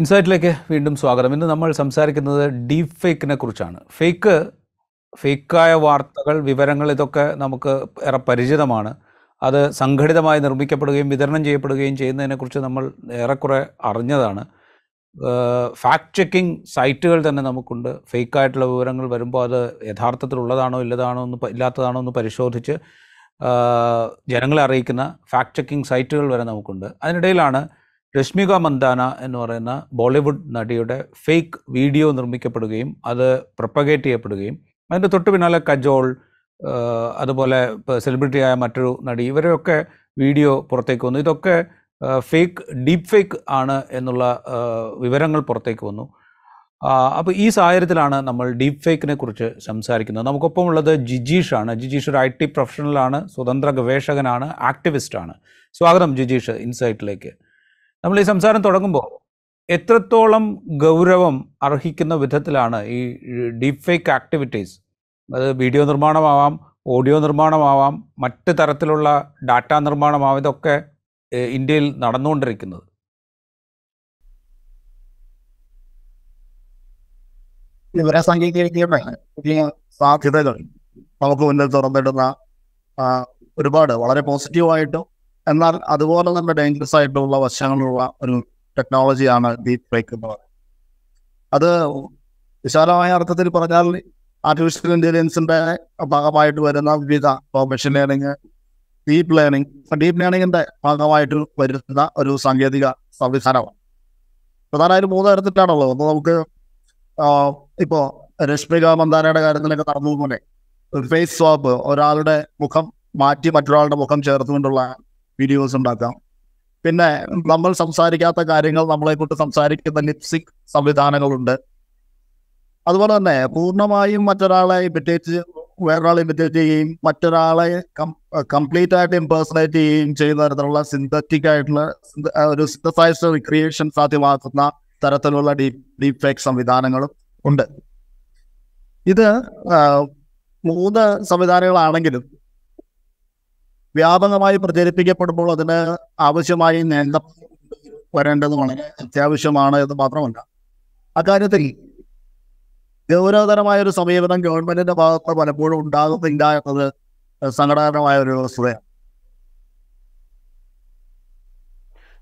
ഇൻസൈറ്റിലേക്ക് വീണ്ടും സ്വാഗതം. ഇന്ന് നമ്മൾ സംസാരിക്കുന്നത് ഡീപ് ഫേക്കിനെ കുറിച്ചാണ്. ഫേക്ക് ഫേക്കായ വാർത്തകൾ വിവരങ്ങൾ ഇതൊക്കെ നമുക്ക് ഏറെ പരിചിതമാണ്. അത് സംഘടിതമായി നിർമ്മിക്കപ്പെടുകയും വിതരണം ചെയ്യപ്പെടുകയും ചെയ്യുന്നതിനെക്കുറിച്ച് നമ്മൾ ഏറെക്കുറെ അറിഞ്ഞതാണ്. ഫാക്ട് ചെക്കിംഗ് സൈറ്റുകൾ തന്നെ നമുക്കുണ്ട്. ഫേക്കായിട്ടുള്ള വിവരങ്ങൾ വരുമ്പോൾ അത് യഥാർത്ഥത്തിലുള്ളതാണോ ഇല്ലതാണോ എന്ന് ഇല്ലാത്തതാണോ എന്ന് പരിശോധിച്ച് ജനങ്ങളെ അറിയിക്കുന്ന ഫാക്ട് ചെക്കിംഗ് സൈറ്റുകൾ വരെ നമുക്കുണ്ട്. അതിനിടയിലാണ് രശ്മിക മന്ദാന എന്ന് പറയുന്ന ബോളിവുഡ് നടിയുടെ ഫേക്ക് വീഡിയോ നിർമ്മിക്കപ്പെടുകയും അത് പ്രൊപ്പഗേറ്റ് ചെയ്യപ്പെടുകയും അതിന്റെ തൊട്ട് പിന്നാലെ കജോൾ അതുപോലെ സെലിബ്രിറ്റിയായ മറ്റൊരു നടി ഇവരെയൊക്കെ വീഡിയോ പുറത്തേക്ക് വന്നു. ഇതൊക്കെ ഫേക്ക് ഡീപ്പ് ഫേക്ക് ആണ് എന്നുള്ള വിവരങ്ങൾ പുറത്തേക്ക് വന്നു. അപ്പോൾ ഈ സാഹചര്യത്തിലാണ് നമ്മൾ ഡീപ്പ് ഫേക്കിനെ കുറിച്ച് സംസാരിക്കുന്നത്. നമുക്കൊപ്പം ഉള്ളത് ജിജീഷ് ആണ്. ജിജീഷ് ഒരു ഐ ടി പ്രൊഫഷണലാണ് സ്വതന്ത്ര ഗവേഷകനാണ് ആക്ടിവിസ്റ്റാണ് സ്വാഗതം ജിജീഷ് ഇൻസൈറ്റിലേക്ക്. നമ്മൾ ഈ സംസാരം തുടങ്ങുമ്പോൾ എത്രത്തോളം ഗൗരവം അർഹിക്കുന്ന വിധത്തിലാണ് ഈ ഡീപ് ഫേക്ക് ആക്ടിവിറ്റീസ്. അത് വീഡിയോ നിർമ്മാണമാവാം ഓഡിയോ നിർമ്മാണമാവാം മറ്റ് തരത്തിലുള്ള ഡാറ്റ നിർമ്മാണമാവാം. ഇതൊക്കെ ഇന്ത്യയിൽ നടന്നുകൊണ്ടിരിക്കുന്നത്. സാധ്യതകൾ നമുക്ക് മുന്നിൽ തുറന്നിടുന്ന ഒരുപാട് വളരെ പോസിറ്റീവായിട്ടും എന്നാൽ അതുപോലെ തന്നെ ഡേഞ്ചറസ് ആയിട്ടുള്ള വശങ്ങളുള്ള ഒരു ടെക്നോളജിയാണ് ഡീപ് ഫേക്ക് എന്ന് പറയുന്നത്. അത് വിശാലമായ അർത്ഥത്തിൽ പറഞ്ഞാൽ ആർട്ടിഫിഷ്യൽ ഇന്റലിജൻസിന്റെ ഭാഗമായിട്ട് വരുന്ന വിവിധ machine learning deep learning deep ലേണിംഗിന്റെ ഭാഗമായിട്ട് വരുന്ന ഒരു സാങ്കേതിക സംവിധാനമാണ്. പ്രധാനമായും മൂന്ന് തരത്തിലാണുള്ളത്. ഒന്ന് നമുക്ക് ഇപ്പോ രശ്മിക മന്ദാനയുടെ കാര്യത്തിലൊക്കെ നടന്നു പോലെ ഒരു ഫേസ് സ്വാപ്പ് ഒരാളുടെ മുഖം മാറ്റി മറ്റൊരാളുടെ മുഖം ചേർത്തുകൊണ്ടുള്ള വീഡിയോസ് ഉണ്ടാക്കാം. പിന്നെ നമ്മൾ സംസാരിക്കാത്ത കാര്യങ്ങൾ നമ്മളെ കൊണ്ട് സംസാരിക്കുന്ന ലിപ്സിക് സംവിധാനങ്ങളുണ്ട്. അതുപോലെ തന്നെ പൂർണമായും മറ്റൊരാളെ ഇമിറ്റേറ്റ് വേറൊരാളെ ഇമിറ്റേറ്റ് ചെയ്യുകയും മറ്റൊരാളെ കംപ്ലീറ്റ് ആയിട്ട് ഇമ്പേഴ്സണേറ്റ് ചെയ്യുകയും ചെയ്യുന്ന തരത്തിലുള്ള സിന്തറ്റിക് ആയിട്ടുള്ള ഒരു സിന്തസൈസ്ഡ് റിക്രിയേഷൻ സാധ്യമാക്കുന്ന തരത്തിലുള്ള ഡീപ് ഡീപ് ഫേക്ക് സംവിധാനങ്ങളും ഉണ്ട്. ഇത് മൂന്ന് സംവിധാനങ്ങളാണെങ്കിലും വ്യാപകമായി പ്രചരിപ്പിക്കപ്പെടുമ്പോൾ അതിന് ആവശ്യമായി നേന്ത വരേണ്ടത് വളരെ അത്യാവശ്യമാണ് എന്ന് മാത്രമല്ല. അക്കാര്യത്തിൽ ഗൗരവതരമായ ഒരു സമീപനം ഗവൺമെന്റിന്റെ ഭാഗത്ത് പലപ്പോഴും ഉണ്ടാകുന്നില്ല എന്നത് സങ്കടകരമായ ഒരു വസ്തുതയാണ്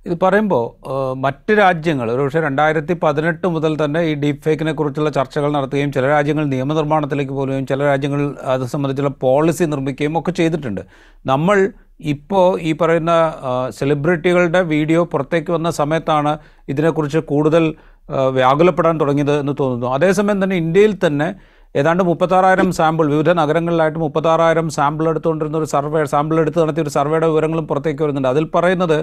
ഇത് പറയുമ്പോൾ മറ്റ് രാജ്യങ്ങൾ ഒരുപക്ഷെ രണ്ടായിരത്തി പതിനെട്ട് മുതൽ തന്നെ ഈ ഡീപ് ഫേക്കിനെ കുറിച്ചുള്ള ചർച്ചകൾ നടത്തുകയും ചില രാജ്യങ്ങൾ നിയമനിർമ്മാണത്തിലേക്ക് പോവുകയും ചില രാജ്യങ്ങൾ അത് സംബന്ധിച്ചുള്ള പോളിസി നിർമ്മിക്കുകയും ഒക്കെ ചെയ്തിട്ടുണ്ട്. നമ്മൾ ഇപ്പോൾ ഈ പറയുന്ന സെലിബ്രിറ്റികളുടെ വീഡിയോ പുറത്തേക്ക് വന്ന സമയത്താണ് ഇതിനെക്കുറിച്ച് കൂടുതൽ വ്യാകുലപ്പെടാൻ തുടങ്ങിയത് എന്ന് തോന്നുന്നു. അതേസമയം തന്നെ ഇന്ത്യയിൽ തന്നെ ഏതാണ്ട് മുപ്പത്താറായിരം സാമ്പിൾ വിവിധ നഗരങ്ങളിലായിട്ട് മുപ്പത്താറായിരം സാമ്പിൾ എടുത്തുകൊണ്ടിരുന്ന ഒരു സർവേ സാമ്പിൾ എടുത്ത് നടത്തിയ ഒരു സർവേയുടെ വിവരങ്ങളും പുറത്തേക്ക് വരുന്നുണ്ട്. അതിൽ പറയുന്നത്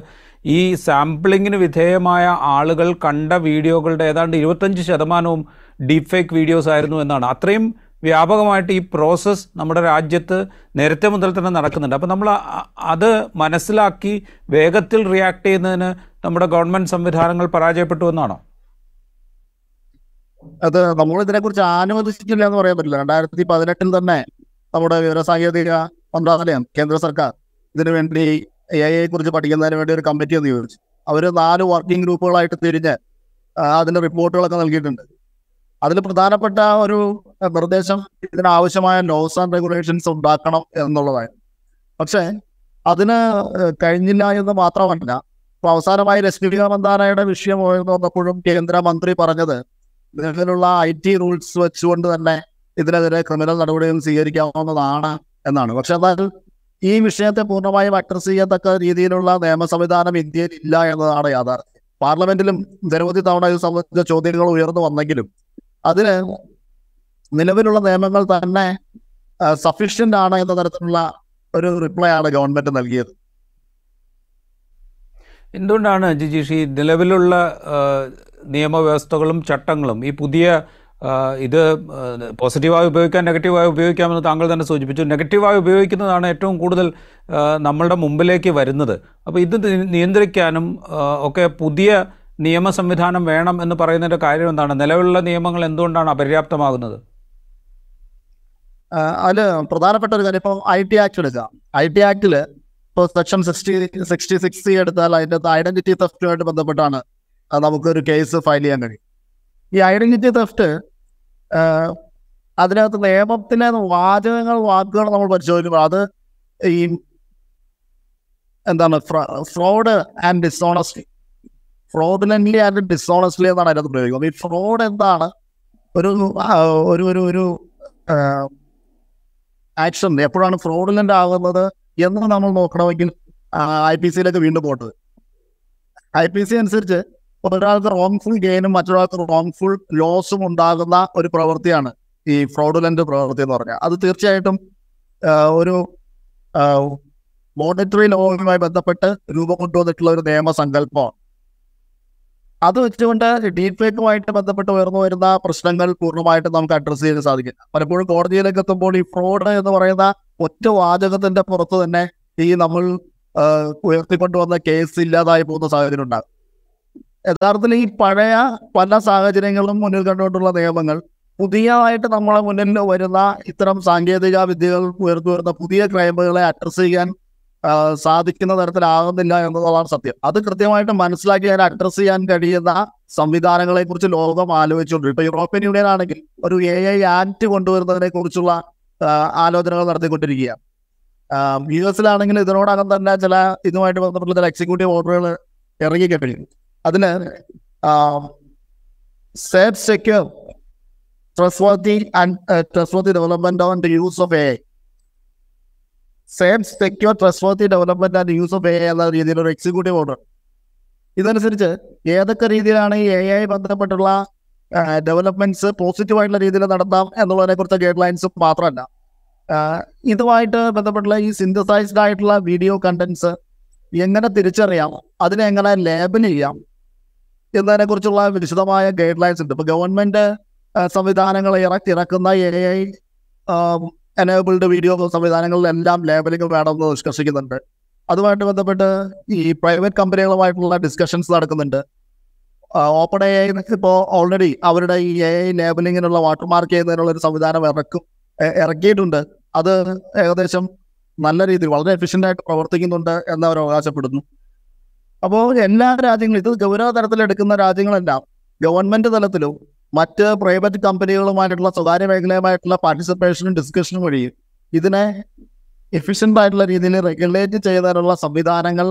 ഈ സാമ്പിളിങ്ങിന് വിധേയമായ ആളുകൾ കണ്ട വീഡിയോകളുടെ ഏതാണ്ട് ഇരുപത്തഞ്ച് ശതമാനവും ഡീപ് ഫേക്ക് വീഡിയോസ് ആയിരുന്നു എന്നാണ്. അത്രയും വ്യാപകമായിട്ട് ഈ പ്രോസസ്സ് നമ്മുടെ രാജ്യത്ത് നേരത്തെ മുതൽ തന്നെ നടക്കുന്നുണ്ട്. അപ്പോൾ നമ്മൾ അത് മനസ്സിലാക്കി വേഗത്തിൽ റിയാക്ട് ചെയ്യുന്നതിന് നമ്മുടെ ഗവൺമെന്റ് സംവിധാനങ്ങൾ പരാജയപ്പെട്ടു എന്നാണോ? അത് നമ്മൾ ഇതിനെക്കുറിച്ച് അനുവദിച്ചിട്ടില്ല എന്ന് പറയാൻ പറ്റില്ല. രണ്ടായിരത്തി പതിനെട്ടിൽ തന്നെ നമ്മുടെ വിവരസാങ്കേതിക മന്ത്രാലയം കേന്ദ്ര സർക്കാർ ഇതിനു വേണ്ടി എ ഐയെ കുറിച്ച് പഠിക്കുന്നതിന് വേണ്ടി ഒരു കമ്മിറ്റി നിയോഗിച്ചു അവർ നാല് വർക്കിംഗ് ഗ്രൂപ്പുകളായിട്ട് തിരിഞ്ഞ് അതിന്റെ റിപ്പോർട്ടുകളൊക്കെ നൽകിയിട്ടുണ്ട്. അതിൽ പ്രധാനപ്പെട്ട ഒരു നിർദ്ദേശം ഇതിനാവശ്യമായ ലോസ് ആൻഡ് റെഗുലേഷൻസ് ഉണ്ടാക്കണം എന്നുള്ളതാണ്. പക്ഷേ അതിന് കഴിഞ്ഞില്ല എന്ന് മാത്രമല്ല അവസാനമായി രശ്മിക മന്ദാനയുടെ വിഷയം ഉയർന്നു വന്നപ്പോഴും കേന്ദ്രമന്ത്രി പറഞ്ഞത് നിലവിലുള്ള ഐ ടി റൂൾസ് വെച്ചുകൊണ്ട് തന്നെ ഇതിനെതിരെ ക്രിമിനൽ നടപടികൾ സ്വീകരിക്കാവുന്നതാണ് എന്നാണ്. പക്ഷെ എന്നാൽ ഈ വിഷയത്തെ പൂർണമായും അഡ്രസ് ചെയ്യത്തക്ക രീതിയിലുള്ള നിയമ സംവിധാനം ഇന്ത്യയിൽ ഇല്ല എന്നതാണ് യാഥാർത്ഥ്യം. പാർലമെന്റിലും നിരവധി തവണ ഇത് സംബന്ധിച്ച ചോദ്യങ്ങൾ ഉയർന്നു വന്നെങ്കിലും അതിന് നിലവിലുള്ള നിയമങ്ങൾ തന്നെ സഫീഷ്യന്റ് ആണ് എന്ന തരത്തിലുള്ള ഒരു റിപ്ലൈ ആണ് ഗവൺമെന്റ് നൽകിയത്. എന്തുകൊണ്ടാണ് ജിജീഷ് ഈ നിലവിലുള്ള നിയമവ്യവസ്ഥകളും ചട്ടങ്ങളും ഈ പുതിയ ഇത് പോസിറ്റീവായി ഉപയോഗിക്കാൻ നെഗറ്റീവായി ഉപയോഗിക്കാമെന്ന് താങ്കൾ തന്നെ സൂചിപ്പിച്ചു. നെഗറ്റീവായി ഉപയോഗിക്കുന്നതാണ് ഏറ്റവും കൂടുതൽ നമ്മളുടെ മുമ്പിലേക്ക് വരുന്നത്. അപ്പോൾ ഇത് നിയന്ത്രിക്കാനും ഒക്കെ പുതിയ നിയമ സംവിധാനം വേണം എന്ന് പറയുന്നതിന്റെ കാര്യം എന്താണ്? നിലവിലുള്ള നിയമങ്ങൾ എന്തുകൊണ്ടാണ് അപര്യാപ്തമാകുന്നത്? അതിൽ പ്രധാനപ്പെട്ട ഒരു കാര്യം ഇപ്പോൾ ഐ ടി ആക്ട് എടുക്കാം ഐ ടി ആക്ടിൽ ഇപ്പോൾ സെക്ഷൻ സിക്സ്റ്റി സിക്സ്റ്റി സിക്സ് എടുത്താൽ അതിന്റെ ഐഡന്റിറ്റി തെഫ്റ്റുമായിട്ട് ബന്ധപ്പെട്ടാണ് നമുക്കൊരു കേസ് ഫയൽ ചെയ്യാൻ കഴിയും. ഈ ഐഡന്റിറ്റി തെഫ്റ്റ് അതിനകത്ത് നിയമത്തിലെ വാചകങ്ങൾ വാക്കുകൾ നമ്മൾ പരിശോധിക്കുമ്പോൾ അത് ഈ എന്താണ് fraud and dishonesty fraudulently and dishonestly എന്നാണ് അതിനകത്ത് പ്രയോഗിക്കുന്നത്. ഈ ഫ്രോഡ് എന്താണ്? ഒരു ഒരു ഒരു ഒരു ആക്ഷൻ. എപ്പോഴാണ് ഫ്രോഡിലന്റ് ആകുന്നത് എന്ന് നമ്മൾ നോക്കണമെങ്കിൽ ഐ പി സിയിലേക്ക് വീണ്ടും പോട്ടത് ഐ പി സി അനുസരിച്ച് ഒരാൾക്ക് റോങ്ഫുൾ ഗെയിനും മറ്റൊരാൾക്ക് റോങ്ഫുൾ ലോസും ഉണ്ടാകുന്ന ഒരു പ്രവൃത്തിയാണ് ഈ ഫ്രോഡുലന്റ് പ്രവൃത്തി എന്ന് പറഞ്ഞാൽ. അത് തീർച്ചയായിട്ടും ഒരു മോണിറ്ററി ലോവുമായി ബന്ധപ്പെട്ട് രൂപം കൊണ്ടുവന്നിട്ടുള്ള ഒരു നിയമസങ്കല്പമാണ്. അത് വെച്ചുകൊണ്ട് ഡീപ് ഫേക്കുമായിട്ട് ബന്ധപ്പെട്ട് ഉയർന്നു വരുന്ന പ്രശ്നങ്ങൾ പൂർണമായിട്ട് നമുക്ക് അഡ്രസ്സ് ചെയ്യാൻ സാധിക്കും പലപ്പോഴും കോടതിയിലേക്ക് എത്തുമ്പോൾ ഈ ഫ്രോഡ് എന്ന് പറയുന്ന ഒറ്റ വാചകത്തിന്റെ പുറത്ത് തന്നെ ഈ നമ്മൾ ഉയർത്തിക്കൊണ്ടുവന്ന കേസ് ഇല്ലാതായി പോകുന്ന സാഹചര്യം ഉണ്ടാകും. യഥാർത്ഥത്തിൽ ഈ പഴയ പല സാഹചര്യങ്ങളും മുന്നിൽ കണ്ടുകൊണ്ടുള്ള നിയമങ്ങൾ പുതിയതായിട്ട് നമ്മളെ മുന്നിൽ വരുന്ന ഇത്തരം സാങ്കേതിക വിദ്യകൾ ഉയർന്നു വരുന്ന പുതിയ ക്രൈമുകളെ അഡ്രസ്സ് ചെയ്യാൻ സാധിക്കുന്ന തരത്തിലാകുന്നില്ല എന്നുള്ളതാണ് സത്യം. അത് കൃത്യമായിട്ട് മനസ്സിലാക്കി അതിനെ അഡ്രസ്സ് ചെയ്യാൻ കഴിയുന്ന സംവിധാനങ്ങളെ കുറിച്ച് ലോകം ആലോചിച്ചുകൊണ്ട് ഇപ്പൊ യൂറോപ്യൻ യൂണിയൻ ആണെങ്കിൽ ഒരു എ ഐ ആക്ട് കൊണ്ടുവരുന്നതിനെ കുറിച്ചുള്ള ആലോചനകൾ നടത്തിക്കൊണ്ടിരിക്കുകയാണ്. യു എസിലാണെങ്കിൽ ഇതിനോടകം തന്നെ ചില ഇതുമായിട്ട് ബന്ധപ്പെട്ട ചില എക്സിക്യൂട്ടീവ് ഓർഡറുകൾ ഇറങ്ങിക്കഴിഞ്ഞു. അതിന് safe secure trustworthy and trustworthy development on on use of a safe secure trustworthy development and use of a എന്ന രീതിയിലൊരു എക്സിക്യൂട്ടീവ് ഓർഡർ ഇതനുസരിച്ച് ഏതൊക്കെ രീതിയിലാണ് ഈ എ ഐ ബന്ധപ്പെട്ടുള്ള ഡെവലപ്മെന്റ്സ് പോസിറ്റീവായിട്ടുള്ള രീതിയിൽ നടത്താം എന്നുള്ളതിനെ കുറിച്ച് ഗൈഡ് ലൈൻസ് മാത്രമല്ല ഇതുമായിട്ട് ബന്ധപ്പെട്ടുള്ള ഈ സിന്തസൈസ്ഡ് ആയിട്ടുള്ള വീഡിയോ കണ്ടന്റ്സ് എങ്ങനെ തിരിച്ചറിയാം? അതിനെ എങ്ങനെ ലേബൽ ചെയ്യാം? എന്നതിനെ കുറിച്ചുള്ള വിശദമായ ഗൈഡ് ലൈൻസ് ഉണ്ട്. ഇപ്പൊ ഗവൺമെന്റ് സംവിധാനങ്ങൾ ഇറക്കി ഇറക്കുന്ന എ ഐ എനേബിൾഡ് വീഡിയോ സംവിധാനങ്ങളിലെല്ലാം ലേബലിംഗ് വേണമെന്ന് നിഷ്കർഷിക്കുന്നുണ്ട് അതുമായിട്ട് ബന്ധപ്പെട്ട് ഈ പ്രൈവറ്റ് കമ്പനികളുമായിട്ടുള്ള ഡിസ്കഷൻസ് നടക്കുന്നുണ്ട്. ഓപ്പൺ എ ഐ ഇപ്പോൾ ഓൾറെഡി അവരുടെ ഈ എ ഐ ലേബലിങ്ങിനുള്ള വാട്ടർമാർക്ക് ചെയ്യുന്നതിനുള്ള ഒരു സംവിധാനം ഇറക്കും ഇറക്കിയിട്ടുണ്ട്. അത് ഏകദേശം നല്ല രീതിയിൽ വളരെ എഫിഷ്യന്റ് ആയിട്ട് പ്രവർത്തിക്കുന്നുണ്ട് എന്ന് അവർ അവകാശപ്പെടുന്നു. അപ്പോൾ എല്ലാ രാജ്യങ്ങളും ഇത് ഗൗരവ തലത്തിൽ എടുക്കുന്ന രാജ്യങ്ങളെല്ലാം. ഗവൺമെന്റ് തലത്തിലും മറ്റ് പ്രൈവറ്റ് കമ്പനികളുമായിട്ടുള്ള സ്വകാര്യ മേഖലയുമായിട്ടുള്ള പാർട്ടിസിപ്പേഷനും ഡിസ്കഷനും വഴി ഇതിനെ എഫിഷ്യന്റ് ആയിട്ടുള്ള രീതിയിൽ റെഗുലേറ്റ് ചെയ്യുന്നതിനുള്ള സംവിധാനങ്ങൾ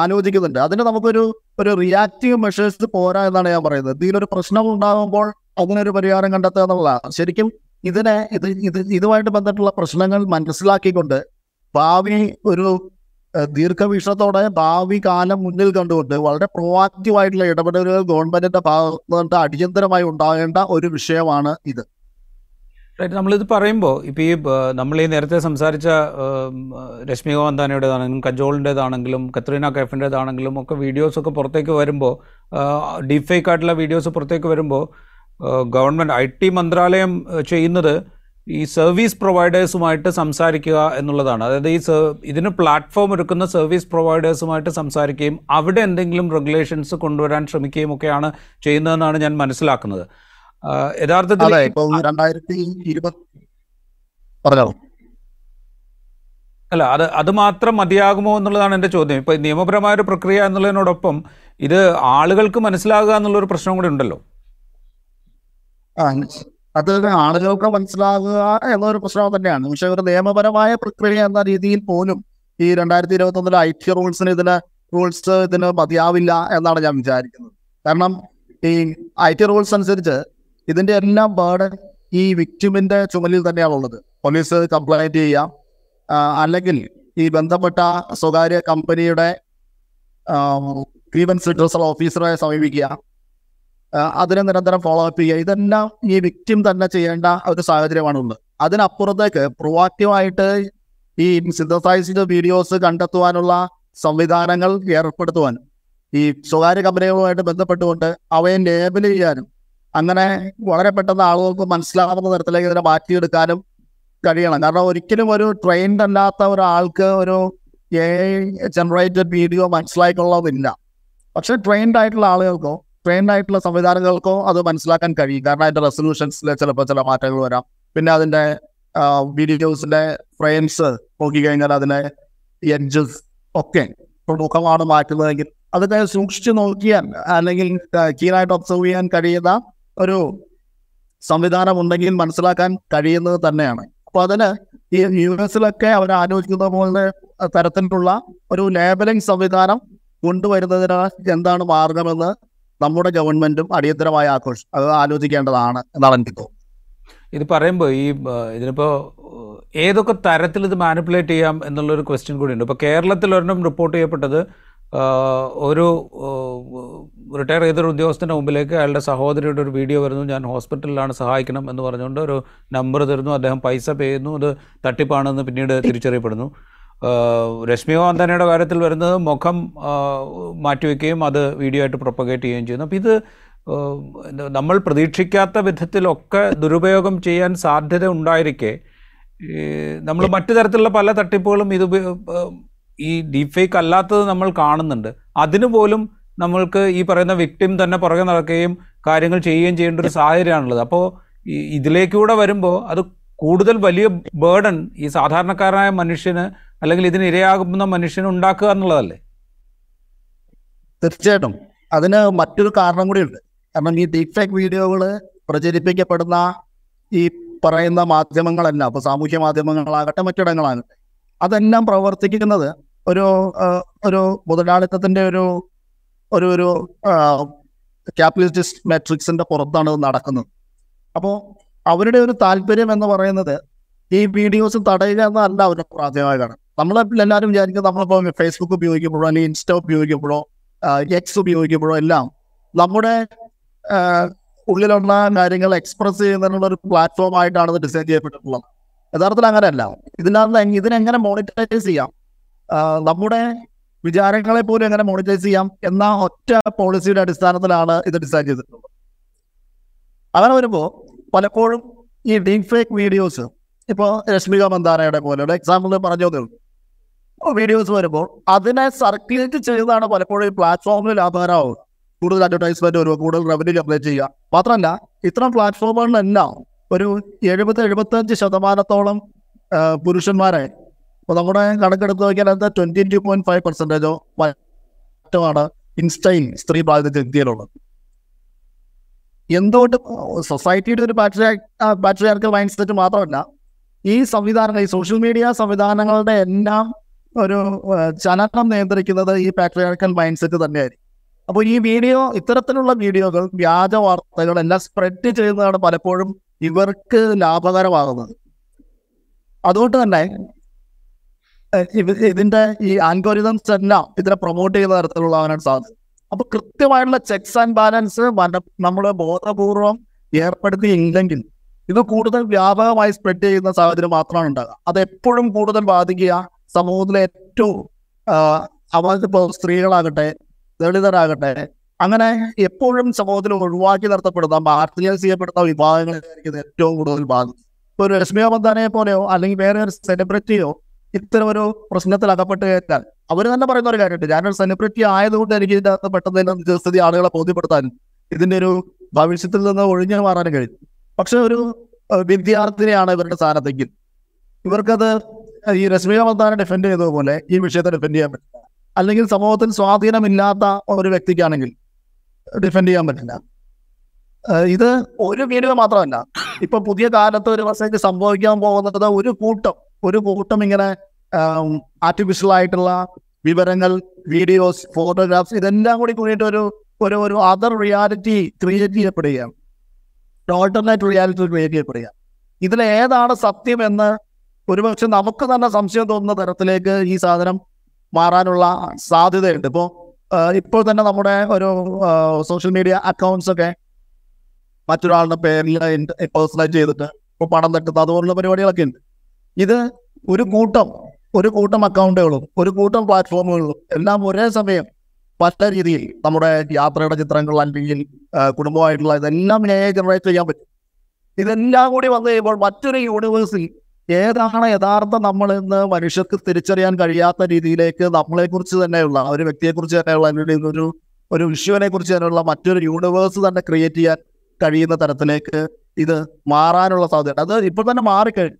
ആലോചിക്കുന്നുണ്ട്. അതിന് നമുക്കൊരു ഒരു റിയാക്റ്റീവ് മെഷേഴ്സ് പോരാ എന്നാണ് ഞാൻ പറയുന്നത്. ഇതിലൊരു പ്രശ്നം ഉണ്ടാകുമ്പോൾ അതിനൊരു പരിഹാരം കണ്ടെത്തുക എന്നുള്ളതാണ്. ശരിക്കും ഇതിനെ ഇത് ഇത് ഇതുമായിട്ട് ബന്ധപ്പെട്ടുള്ള പ്രശ്നങ്ങൾ മനസ്സിലാക്കിക്കൊണ്ട് ഭാവി ഒരു ദീർഘവീക്ഷണത്തോടെ ഭാവി കാലം മുന്നിൽ കണ്ടുകൊണ്ട് വളരെ പ്രൊവാക്റ്റീവ് ആയിട്ടുള്ള ഇടപെടലുകൾ ഗവൺമെന്റിന്റെ ഭാഗത്ത് അടിയന്തരമായി ഉണ്ടാകേണ്ട ഒരു വിഷയമാണ് ഇത്. റൈറ്റ് നമ്മളിത് പറയുമ്പോൾ ഇപ്പോൾ ഈ നമ്മൾ ഈ നേരത്തെ സംസാരിച്ച രശ്മിക രശ്മി കജോളിന്റെതാണെങ്കിലും കജോളിന്റേതാണെങ്കിലും കത്രീന കൈഫിന്റേതാണെങ്കിലും ഒക്കെ വീഡിയോസൊക്കെ പുറത്തേക്ക് വരുമ്പോൾ ഡീപ് ഫേക്ക് ആയിട്ടുള്ള വീഡിയോസ് പുറത്തേക്ക് വരുമ്പോൾ ഗവൺമെന്റ് ഐ ടി മന്ത്രാലയം ചെയ്യുന്നത് ഈ സർവീസ് പ്രൊവൈഡേഴ്സുമായിട്ട് സംസാരിക്കുക എന്നുള്ളതാണ്. അതായത് ഈ ഇതിന് പ്ലാറ്റ്ഫോം ഒരുക്കുന്ന സർവീസ് പ്രൊവൈഡേഴ്സുമായിട്ട് സംസാരിക്കുകയും അവിടെ എന്തെങ്കിലും റെഗുലേഷൻസ് കൊണ്ടുവരാൻ ശ്രമിക്കുകയും ഒക്കെയാണ് ചെയ്യുന്നതെന്നാണ് ഞാൻ മനസ്സിലാക്കുന്നത്. യഥാർത്ഥത്തിൽ അല്ല അത് അത് മാത്രം മതിയാകുമോ എന്നുള്ളതാണ് എന്റെ ചോദ്യം. ഇപ്പോൾ നിയമപരമായ ഒരു പ്രക്രിയ എന്നുള്ളതിനോടൊപ്പം ഇത് ആളുകൾക്ക് മനസ്സിലാകുക എന്നുള്ളൊരു പ്രശ്നം കൂടി ഉണ്ടല്ലോ. അത് ആളുകൾക്ക് മനസ്സിലാകുക എന്നൊരു പ്രശ്നം തന്നെയാണ്. പക്ഷെ ഒരു നിയമപരമായ പ്രക്രിയ എന്ന രീതിയിൽ പോലും ഈ രണ്ടായിരത്തി ഇരുപത്തി ഒന്നിലെ ഐ ടി റൂൾസിന് ഇതിന് റൂൾസ് ഇതിന് മതിയാവില്ല എന്നാണ് ഞാൻ വിചാരിക്കുന്നത്. കാരണം ഈ ഐ ടി റൂൾസ് അനുസരിച്ച് ഇതിന്റെ എല്ലാം ബേർഡൻ ഈ വിക്ടിമിന്റെ ചുമലിൽ തന്നെയാണുള്ളത് പോലീസ് കംപ്ലൈന്റ് ചെയ്യാം അല്ലെങ്കിൽ ഈ ബന്ധപ്പെട്ട സ്വകാര്യ കമ്പനിയുടെ ഗ്രീവൻസ് റിട്രസൽ ഓഫീസറെ സമീപിക്കുക അതിനെ നിരന്തരം ഫോളോ അപ്പ് ചെയ്യുക. ഇതെല്ലാം ഈ വിക്ടിം തന്നെ ചെയ്യേണ്ട ഒരു സാഹചര്യമാണുള്ളത്. അതിനപ്പുറത്തേക്ക് പ്രൊവാക്റ്റീവായിട്ട് ഈ സിന്തസൈസ്ഡ് വീഡിയോസ് കണ്ടെത്തുവാനുള്ള സംവിധാനങ്ങൾ ഏർപ്പെടുത്തുവാൻ ഈ സ്വകാര്യ കമ്പനികളുമായിട്ട് ബന്ധപ്പെട്ടുകൊണ്ട് അവയെ ലേബൽ ചെയ്യാനും അങ്ങനെ വളരെ പെട്ടെന്ന് ആളുകൾക്ക് മനസ്സിലാവുന്ന തരത്തിലേക്ക് ഇതിനെ മാറ്റിയെടുക്കാനും കഴിയണം. കാരണം ഒരിക്കലും ഒരു ട്രെയിൻഡ് അല്ലാത്ത ഒരാൾക്ക് ഒരു ജനറേറ്റഡ് വീഡിയോ മനസ്സിലായിക്കൊള്ളതില്ല പക്ഷെ ട്രെയിൻഡ് ആയിട്ടുള്ള ആളുകൾക്കോ ട്രെയിൻഡ് ആയിട്ടുള്ള സംവിധാനങ്ങൾക്കോ അത് മനസ്സിലാക്കാൻ കഴിയും കാരണം അതിന്റെ റെസൊല്യൂഷൻസിൽ ചിലപ്പോൾ ചില മാറ്റങ്ങൾ വരാം. പിന്നെ അതിന്റെ വീഡിയോസിന്റെ ഫ്രെയിംസ് നോക്കിക്കഴിഞ്ഞാൽ അതിന്റെ എഡ്ജസ് ഒക്കെ പ്രമുഖമാണ് മുഖമാണ് മാറ്റുന്നതെങ്കിൽ അതൊക്കെ സൂക്ഷിച്ചു നോക്കിയാൽ അല്ലെങ്കിൽ കീനായിട്ട് ഒബ്സർവ് ചെയ്യാൻ കഴിയുന്ന ഒരു സംവിധാനം ഉണ്ടെങ്കിൽ മനസ്സിലാക്കാൻ കഴിയുന്നത് തന്നെയാണ്. അപ്പൊ അതിന് ഈ യു എസിലൊക്കെ അവർ ആലോചിക്കുന്ന പോലെ തരത്തിലുള്ള ഒരു ലേബലിംഗ് സംവിധാനം കൊണ്ടുവരുന്നതിന് എന്താണ് മാർഗമെന്ന് നമ്മുടെ ഗവൺമെന്റും അടിയന്തരമായി ആഘോഷ അത് ആലോചിക്കേണ്ടതാണ് എന്നാണ് എനിക്ക് തോന്നുന്നത്. ഇത് പറയുമ്പോൾ ഈ ഇതിനിപ്പോ ഏതൊക്കെ തരത്തിൽ ഇത് മാനിപ്പുലേറ്റ് ചെയ്യാം എന്നുള്ളൊരു ക്വസ്റ്റ്യൻ കൂടി ഉണ്ട് ഇപ്പോൾ കേരളത്തിൽ ഒരെണ്ണം റിപ്പോർട്ട് ചെയ്യപ്പെട്ടത് ഒരു റിട്ടയർ ചെയ്തൊരു ഉദ്യോഗസ്ഥന്റെ മുമ്പിലേക്ക് അയാളുടെ സഹോദരിയുടെ ഒരു വീഡിയോ വരുന്നു. ഞാൻ ഹോസ്പിറ്റലിലാണ് സഹായിക്കണം എന്ന് പറഞ്ഞുകൊണ്ട് ഒരു നമ്പർ തരുന്നു. അദ്ദേഹം പൈസ പേയുന്നു അത് തട്ടിപ്പാണെന്ന് പിന്നീട് തിരിച്ചറിയപ്പെടുന്നു. ആ, രശ്മി മന്ദാനയുടെ കാര്യത്തിൽ വരുന്നത് മുഖം മാറ്റിവെക്കുകയും അത് വീഡിയോ ആയിട്ട് പ്രൊപ്പഗേറ്റ് ചെയ്യുകയും ചെയ്യുന്നു. അപ്പോൾ ഇത് നമ്മൾ പ്രതീക്ഷിക്കാത്ത വിധത്തിലൊക്കെ ദുരുപയോഗം ചെയ്യാൻ സാധ്യത ഉണ്ടായിരിക്കെ നമ്മൾ മറ്റു തരത്തിലുള്ള പല തട്ടിപ്പുകളും ഇത് ഈ ഡീപ് ഈ ഡീഫേക്ക് അല്ലാത്തത് നമ്മൾ കാണുന്നുണ്ട്. അതിനുപോലും നമ്മൾക്ക് ഈ പറയുന്ന വിക്ടിം തന്നെ പുറകെ നടക്കുകയും കാര്യങ്ങൾ ചെയ്യുകയും ചെയ്യേണ്ട ഒരു സാഹചര്യമാണുള്ളത്. അപ്പോൾ ഇതിലേക്കൂടെ വരുമ്പോൾ അത് കൂടുതൽ വലിയ ബേർഡൻ ഈ സാധാരണക്കാരനായ മനുഷ്യന് അല്ലെങ്കിൽ ഇതിന് ഇരയാകുന്ന മനുഷ്യന് ഉണ്ടാക്കുക എന്നുള്ളതല്ലേ? തീർച്ചയായിട്ടും. അതിന് മറ്റൊരു കാരണം കൂടിയുണ്ട്. കാരണം ഈ ഡീപ് ഫേക്ക് വീഡിയോകൾ പ്രചരിപ്പിക്കപ്പെടുന്ന ഈ പറയുന്ന മാധ്യമങ്ങളല്ല അപ്പോൾ സാമൂഹ്യ മാധ്യമങ്ങളാകട്ടെ മറ്റിടങ്ങളാകട്ടെ അതെല്ലാം പ്രവർത്തിക്കുന്നത് ഒരു ഒരു മുതലാളിത്തത്തിന്റെ ഒരു ഒരു ഒരു ക്യാപിറ്റലിസ്റ്റ് മെട്രിക്സിന്റെ പുറത്താണ് നടക്കുന്നത്. അപ്പോൾ അവരുടെ ഒരു താല്പര്യം എന്ന് പറയുന്നത് ഈ വീഡിയോസ് തടയുക എന്നല്ല അവരുടെ പ്രാഥമിക കാരണം നമ്മളെല്ലാവരും വിചാരിക്കുന്നത് നമ്മളിപ്പോൾ ഫേസ്ബുക്ക് ഉപയോഗിക്കുമ്പോഴോ അല്ലെങ്കിൽ ഇൻസ്റ്റ ഉപയോഗിക്കുമ്പോഴോ എക്സ് ഉപയോഗിക്കുമ്പോഴോ എല്ലാം നമ്മുടെ ഉള്ളിലുള്ള കാര്യങ്ങൾ എക്സ്പ്രസ് ചെയ്യുന്നതിനുള്ള ഒരു പ്ലാറ്റ്ഫോം ആയിട്ടാണ് ഇത് ഡിസൈൻ ചെയ്യപ്പെട്ടിട്ടുള്ളത്. യഥാർത്ഥത്തിൽ അങ്ങനെയല്ല. ഇതിനകത്ത് ഇതിനെങ്ങനെ മോണിറ്റൈസ് ചെയ്യാം? നമ്മുടെ വിചാരങ്ങളെ പോലും എങ്ങനെ മോണിറ്റൈസ് ചെയ്യാം എന്ന ഒറ്റ പോളിസിയുടെ അടിസ്ഥാനത്തിലാണ് ഇത് ഡിസൈൻ ചെയ്തിട്ടുള്ളത്. അങ്ങനെ വരുമ്പോൾ പലപ്പോഴും ഈ ഡീപ് ഫേക്ക് വീഡിയോസ് ഇപ്പോൾ രശ്മിക മന്ദാനയുടെ പോലെ ഒരു എക്സാമ്പിൾ പറഞ്ഞതേ ഉള്ളൂ. വീഡിയോസ് വരുമ്പോൾ അതിനെ സർക്കുലേറ്റ് ചെയ്താണ് പലപ്പോഴും ഈ പ്ലാറ്റ്ഫോമിൽ ലാഭകരമാവുക കൂടുതൽ അഡ്വർടൈസ്മെന്റ് വരുമ്പോൾ കൂടുതൽ റവന്യൂ ജനറേറ്റ് ചെയ്യുക. മാത്രമല്ല ഇത്തരം പ്ലാറ്റ്ഫോമുകളിലെല്ലാം ഒരു എഴുപത് എഴുപത്തഞ്ച് ശതമാനത്തോളം പുരുഷന്മാരെ ഇപ്പോൾ നമ്മുടെ കണക്കെടുത്ത് നോക്കിയാൽ എന്താ ട്വന്റി ടു പോയിന്റ് ഫൈവ് പെർസെന്റേജോ മറ്റുമാണ് ഇൻസ്റ്റയിൽ സ്ത്രീ പ്രാതിനിധ്യം ഇന്ത്യയിലുള്ളത് എന്തുകൊണ്ട് സൊസൈറ്റിയുടെ ഒരു ബാറ്ററി മൈൻഡ് സെറ്റ് മാത്രമല്ല ഈ സംവിധാനങ്ങൾ ഈ സോഷ്യൽ മീഡിയ സംവിധാനങ്ങളുടെ എല്ലാം ഒരു ചലനം നിയന്ത്രിക്കുന്നത് ഈ പാട്രിയാർക്കൽ മൈൻഡ് സെറ്റ് തന്നെയായിരിക്കും. അപ്പോൾ ഈ വീഡിയോ ഇത്തരത്തിലുള്ള വീഡിയോകൾ വ്യാജ വാർത്തകൾ എല്ലാം സ്പ്രെഡ് ചെയ്യുന്നതാണ് പലപ്പോഴും ഇവർക്ക് ലാഭകരമാകുന്നത്. അതുകൊണ്ട് തന്നെ ഇതിന്റെ ഈ ആൽഗോരിതംസ് എല്ലാം ഇതിനെ പ്രൊമോട്ട് ചെയ്യുന്ന തരത്തിലുള്ളവനാണ് സാധ്യത അപ്പൊ കൃത്യമായിട്ടുള്ള ചെക്സ് ആൻഡ് ബാലൻസ് നമ്മൾ ബോധപൂർവം ഏർപ്പെടുത്തിയില്ലെങ്കിൽ ഇത് കൂടുതൽ വ്യാപകമായി സ്പ്രെഡ് ചെയ്യുന്ന സാഹചര്യം മാത്രമാണ് ഉണ്ടാകുക അത് എപ്പോഴും കൂടുതൽ ബാധിക്കുക സമൂഹത്തിലെ ഏറ്റവും അവരിപ്പോ സ്ത്രീകളാകട്ടെ ദളിതരാകട്ടെ അങ്ങനെ എപ്പോഴും സമൂഹത്തിൽ ഒഴിവാക്കി നിർത്തപ്പെടുന്ന മാർജിനൈസ് ചെയ്യപ്പെടുന്ന വിഭാഗങ്ങളായിരിക്കും ഏറ്റവും കൂടുതൽ ബാധിക്കും ഒരു രശ്മിക മന്ദാനയെ പോലെയോ അല്ലെങ്കിൽ വേറെ ഒരു സെലിബ്രിറ്റിയോ ഇത്തരം ഒരു പ്രശ്നത്തിൽ അകപ്പെട്ട് കഴിഞ്ഞാൽ അവർ തന്നെ പറയുന്ന ഒരു കാര്യമുണ്ട്. ഞാനൊരു സെലിബ്രിറ്റി ആയതുകൊണ്ട് എനിക്ക് ഇതിനകത്ത് പെട്ടെന്ന് തന്നെ നിജസ്ഥിതി ആളുകളെ ബോധ്യപ്പെടുത്താനും ഇതിന്റെ ഒരു ഭവിഷ്യത്തിൽ നിന്ന് ഒഴിഞ്ഞു മാറാനും കഴിയും. പക്ഷെ ഒരു വിദ്യാർത്ഥിനിയാണ് ഇവരുടെ സ്ഥാനത്തെങ്കിൽ. ഇവർക്കത് ഈ രശ്മിക മന്ദാനെ ഡിഫെൻഡ് ചെയ്തതുപോലെ ഈ വിഷയത്തെ ഡിഫെൻഡ് ചെയ്യാൻ പറ്റില്ല. അല്ലെങ്കിൽ സമൂഹത്തിൽ സ്വാധീനമില്ലാത്ത ഒരു വ്യക്തിക്കാണെങ്കിൽ ഡിഫെൻഡ് ചെയ്യാൻ പറ്റില്ല. ഇത് ഒരു വീഡിയോ മാത്രമല്ല. ഇപ്പൊ പുതിയ കാലത്ത് ഒരു വർഷത്തേക്ക് സംഭവിക്കാൻ പോകുന്നത് ഒരു കൂട്ടം ഒരു കൂട്ടം ഇങ്ങനെ ആർട്ടിഫിഷ്യൽ ആയിട്ടുള്ള വിവരങ്ങൾ വീഡിയോസ് ഫോട്ടോഗ്രാഫ്സ് ഇതെല്ലാം കൂടി കൂടിയിട്ട് ഒരു ഒരു ഒരു അതർ റിയാലിറ്റി ക്രിയേറ്റ് ചെയ്യപ്പെടുകയാണ്. ഓൾട്ടർനേറ്റ് റിയാലിറ്റി ക്രിയേറ്റ് ചെയ്യപ്പെടുക ഇതിൽ ഏതാണ് സത്യം എന്ന് ഒരുപക്ഷെ നമുക്ക് തന്നെ സംശയം തോന്നുന്ന തരത്തിലേക്ക് ഈ സാധനം മാറാനുള്ള സാധ്യതയുണ്ട്. ഇപ്പോൾ ഇപ്പോൾ തന്നെ നമ്മുടെ ഒരു സോഷ്യൽ മീഡിയ അക്കൗണ്ട്സ് ഒക്കെ മറ്റൊരാളുടെ പേരിൽ പേഴ്സണലൈസ് ചെയ്തിട്ട് ഇപ്പോൾ പണം തട്ടുന്ന അതുപോലുള്ള പരിപാടികളൊക്കെ ഉണ്ട്. ഇത് ഒരു കൂട്ടം ഒരു കൂട്ടം അക്കൗണ്ടുകളും ഒരു കൂട്ടം പ്ലാറ്റ്ഫോമുകളും എല്ലാം ഒരേ സമയം പല രീതിയിൽ നമ്മുടെ യാത്രയുടെ ചിത്രങ്ങൾ അല്ലെങ്കിൽ കുടുംബമായിട്ടുള്ള ഇതെല്ലാം ജനറേറ്റ് ചെയ്യാൻ പറ്റും. ഇതെല്ലാം കൂടി വന്നു കഴിയുമ്പോൾ മറ്റൊരു യൂണിവേഴ്സിൽ ഏതാണ് യഥാർത്ഥ നമ്മൾ ഇന്ന് മനുഷ്യർക്ക് തിരിച്ചറിയാൻ കഴിയാത്ത രീതിയിലേക്ക് നമ്മളെ കുറിച്ച് തന്നെയുള്ള ഒരു വ്യക്തിയെ കുറിച്ച് തന്നെയുള്ള അല്ലെങ്കിൽ ഒരു ഒരു വിഷുവിനെ കുറിച്ച് തന്നെയുള്ള മറ്റൊരു യൂണിവേഴ്സ് തന്നെ ക്രിയേറ്റ് ചെയ്യാൻ കഴിയുന്ന തരത്തിലേക്ക് ഇത് മാറാനുള്ള സാധ്യത. അത് ഇപ്പോൾ തന്നെ മാറിക്കഴിഞ്ഞു.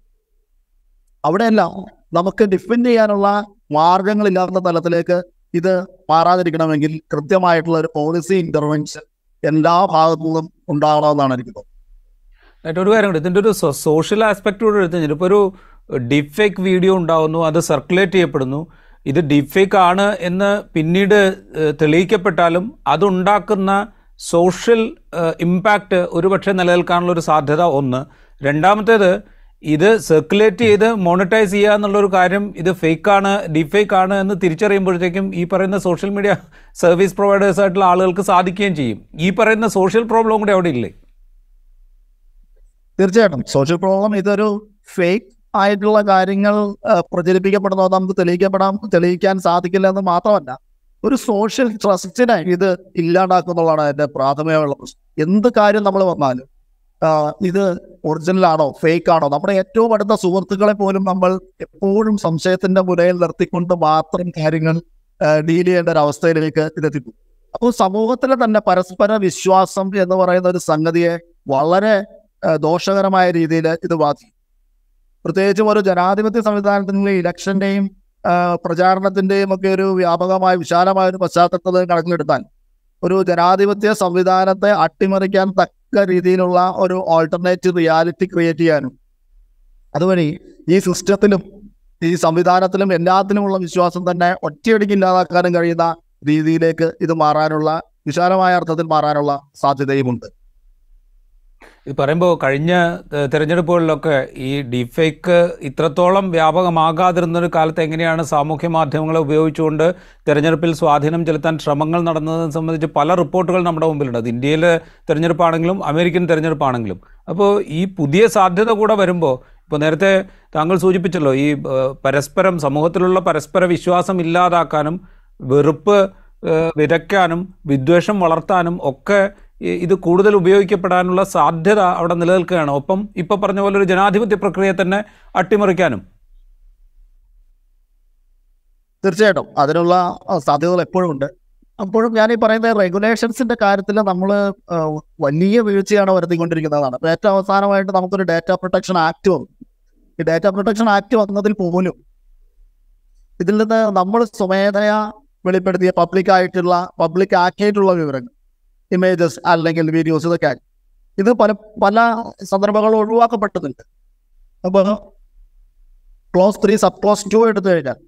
അവിടെയെല്ലാം നമുക്ക് ഡിഫെൻഡ് ചെയ്യാനുള്ള മാർഗങ്ങളില്ലാത്ത തലത്തിലേക്ക് ഇത് മാറാതിരിക്കണമെങ്കിൽ കൃത്യമായിട്ടുള്ള ഒരു പോളിസി ഇന്റർവെൻഷൻ എല്ലാ ഭാഗത്തു നിന്നും ഉണ്ടാകണമെന്നാണ് എനിക്ക് തോന്നുന്നത്. എന്നിട്ട് ഒരു കാര്യം കൂടി ഇതിന്റെ ഒരു സോഷ്യൽ ആസ്പെക്ട് കൂടെ എടുത്തു കഴിഞ്ഞാൽ ഇപ്പോൾ ഒരു ഡീപ് ഫേക്ക് വീഡിയോ ഉണ്ടാവുന്നു അത് സർക്കുലേറ്റ് ചെയ്യപ്പെടുന്നു. ഇത് ഡീപ് ഫേക്ക് ആണ് എന്ന് പിന്നീട് തെളിയിക്കപ്പെട്ടാലും അതുണ്ടാക്കുന്ന സോഷ്യൽ ഇമ്പാക്റ്റ് ഒരുപക്ഷെ നിലനിൽക്കാനുള്ള ഒരു സാധ്യത ഒന്ന്. രണ്ടാമത്തേത് ഇത് സർക്കുലേറ്റ് ചെയ്ത് മോണിറ്റൈസ് ചെയ്യുക എന്നുള്ളൊരു കാര്യം ഇത് ഫേക്കാണ് ഡീപ് ഫേക്ക് ആണ് എന്ന് തിരിച്ചറിയുമ്പോഴത്തേക്കും ഈ പറയുന്ന സോഷ്യൽ മീഡിയ സർവീസ് പ്രൊവൈഡേഴ്സ് ആയിട്ടുള്ള ആളുകൾക്ക് സാധിക്കുകയും ചെയ്യും. ഈ പറയുന്ന സോഷ്യൽ പ്രോബ്ലം കൂടെ അവിടെ ഇല്ലേ? തീർച്ചയായിട്ടും. സോഷ്യൽ പ്രോബ്ലം ഇതൊരു ഫേക്ക് ആയിട്ടുള്ള കാര്യങ്ങൾ പ്രചരിപ്പിക്കപ്പെടുന്നോ നമുക്ക് തെളിയിക്കപ്പെടാൻ തെളിയിക്കാൻ സാധിക്കില്ല എന്ന് മാത്രമല്ല ഒരു സോഷ്യൽ ട്രസ്റ്റിനെ ഇത് ഇല്ലാണ്ടാക്കുന്നുള്ളതാണ് അതിന്റെ പ്രാഥമികമുള്ള പ്രശ്നം എന്ത് കാര്യം നമ്മൾ വന്നാലും ഇത് ഒറിജിനൽ ആണോ ഫേക്ക് ആണോ നമ്മുടെ ഏറ്റവും അടുത്ത സുഹൃത്തുക്കളെ പോലും നമ്മൾ എപ്പോഴും സംശയത്തിന്റെ മുനയിൽ നിർത്തിക്കൊണ്ട് മാത്രം കാര്യങ്ങൾ ഡീൽ ചെയ്യേണ്ട ഒരു അവസ്ഥയിലേക്ക് ഇതെത്തിക്കും അപ്പോൾ സമൂഹത്തിലെ തന്നെ പരസ്പര വിശ്വാസം എന്ന് പറയുന്ന ഒരു സംഗതിയെ വളരെ ദോഷകരമായ രീതിയിൽ ഇത് ബാധിക്കും. പ്രത്യേകിച്ചും ഒരു ജനാധിപത്യ സംവിധാനത്തിനുള്ള ഇലക്ഷന്റെയും ആ, പ്രചാരണത്തിന്റെയും ഒക്കെ ഒരു വ്യാപകമായ വിശാലമായ ഒരു പശ്ചാത്തലത്തിൽ കണക്കിലെടുത്താൽ ഒരു ജനാധിപത്യ സംവിധാനത്തെ അട്ടിമറിക്കാൻ തക്ക രീതിയിലുള്ള ഒരു ഓൾട്ടർനേറ്റീവ് റിയാലിറ്റി ക്രിയേറ്റ് ചെയ്യാനും അതുവഴി ഈ സിസ്റ്റത്തിലും ഈ സംവിധാനത്തിലും എല്ലാത്തിലുമുള്ള വിശ്വാസം തന്നെ ഒറ്റയടിക്ക് ഇല്ലാതാക്കാനും കഴിയുന്ന രീതിയിലേക്ക് ഇത് മാറാനുള്ള വിശാലമായ അർത്ഥത്തിൽ മാറാനുള്ള സാധ്യതയുമുണ്ട്. ഇത് പറയുമ്പോൾ കഴിഞ്ഞ തെരഞ്ഞെടുപ്പുകളിലൊക്കെ ഈ ഡിഫേക്ക് ഫേക്ക് ഇത്രത്തോളം വ്യാപകമാകാതിരുന്നൊരു കാലത്ത് എങ്ങനെയാണ് സാമൂഹ്യ മാധ്യമങ്ങളെ ഉപയോഗിച്ചുകൊണ്ട് തെരഞ്ഞെടുപ്പിൽ സ്വാധീനം ചെലുത്താൻ ശ്രമങ്ങൾ നടന്നതെന്ന് സംബന്ധിച്ച് പല റിപ്പോർട്ടുകൾ നമ്മുടെ മുമ്പിലുണ്ട്. അത് ഇന്ത്യയിലെ തെരഞ്ഞെടുപ്പാണെങ്കിലും അമേരിക്കൻ തെരഞ്ഞെടുപ്പാണെങ്കിലും. അപ്പോൾ ഈ പുതിയ സാധ്യത കൂടെ വരുമ്പോൾ ഇപ്പോൾ നേരത്തെ താങ്കൾ സൂചിപ്പിച്ചല്ലോ ഈ പരസ്പരം സമൂഹത്തിലുള്ള പരസ്പര വിശ്വാസം ഇല്ലാതാക്കാനും വെറുപ്പ് വിതയ്ക്കാനും വിദ്വേഷം വളർത്താനും ഒക്കെ ഇത് കൂടുതൽ ഉപയോഗിക്കപ്പെടാനുള്ള സാധ്യത അവിടെ നിലനിൽക്കുകയാണ്. ഒപ്പം ഇപ്പോൾ പറഞ്ഞ പോലെ ഒരു ജനാധിപത്യ പ്രക്രിയയെ തന്നെ അട്ടിമറിക്കാനും. തീർച്ചയായിട്ടും. അതിനുള്ള സാധ്യതകൾ എപ്പോഴും ഉണ്ട്. അപ്പോഴും ഞാൻ ഈ പറയുന്ന റെഗുലേഷൻസിന്റെ കാര്യത്തിൽ നമ്മൾ വലിയ വീഴ്ചയാണ് വരുത്തിക്കൊണ്ടിരിക്കുന്നതാണ്. ഏറ്റവും അവസാനമായിട്ട് നമുക്കൊരു ഡാറ്റ പ്രൊട്ടക്ഷൻ ആക്ട് വന്നു. ഈ ഡാറ്റ പ്രൊട്ടക്ഷൻ ആക്ട് വന്നതിൽ പോലും ഇതിൽ നിന്ന് നമ്മൾ സ്വമേധയാ വെളിപ്പെടുത്തിയ പബ്ലിക് ആയിട്ടുള്ള പബ്ലിക് ആക്കിയിട്ടുള്ള വിവരങ്ങൾ. ഇമേജസ് അല്ലെങ്കിൽ വീഡിയോസ് ഇതൊക്കെ ഇത് പല പല സന്ദർഭങ്ങളും ഒഴിവാക്കപ്പെട്ടതുണ്ട് അപ്പോൾ clause three sub clause two എടുത്തു കഴിഞ്ഞാൽ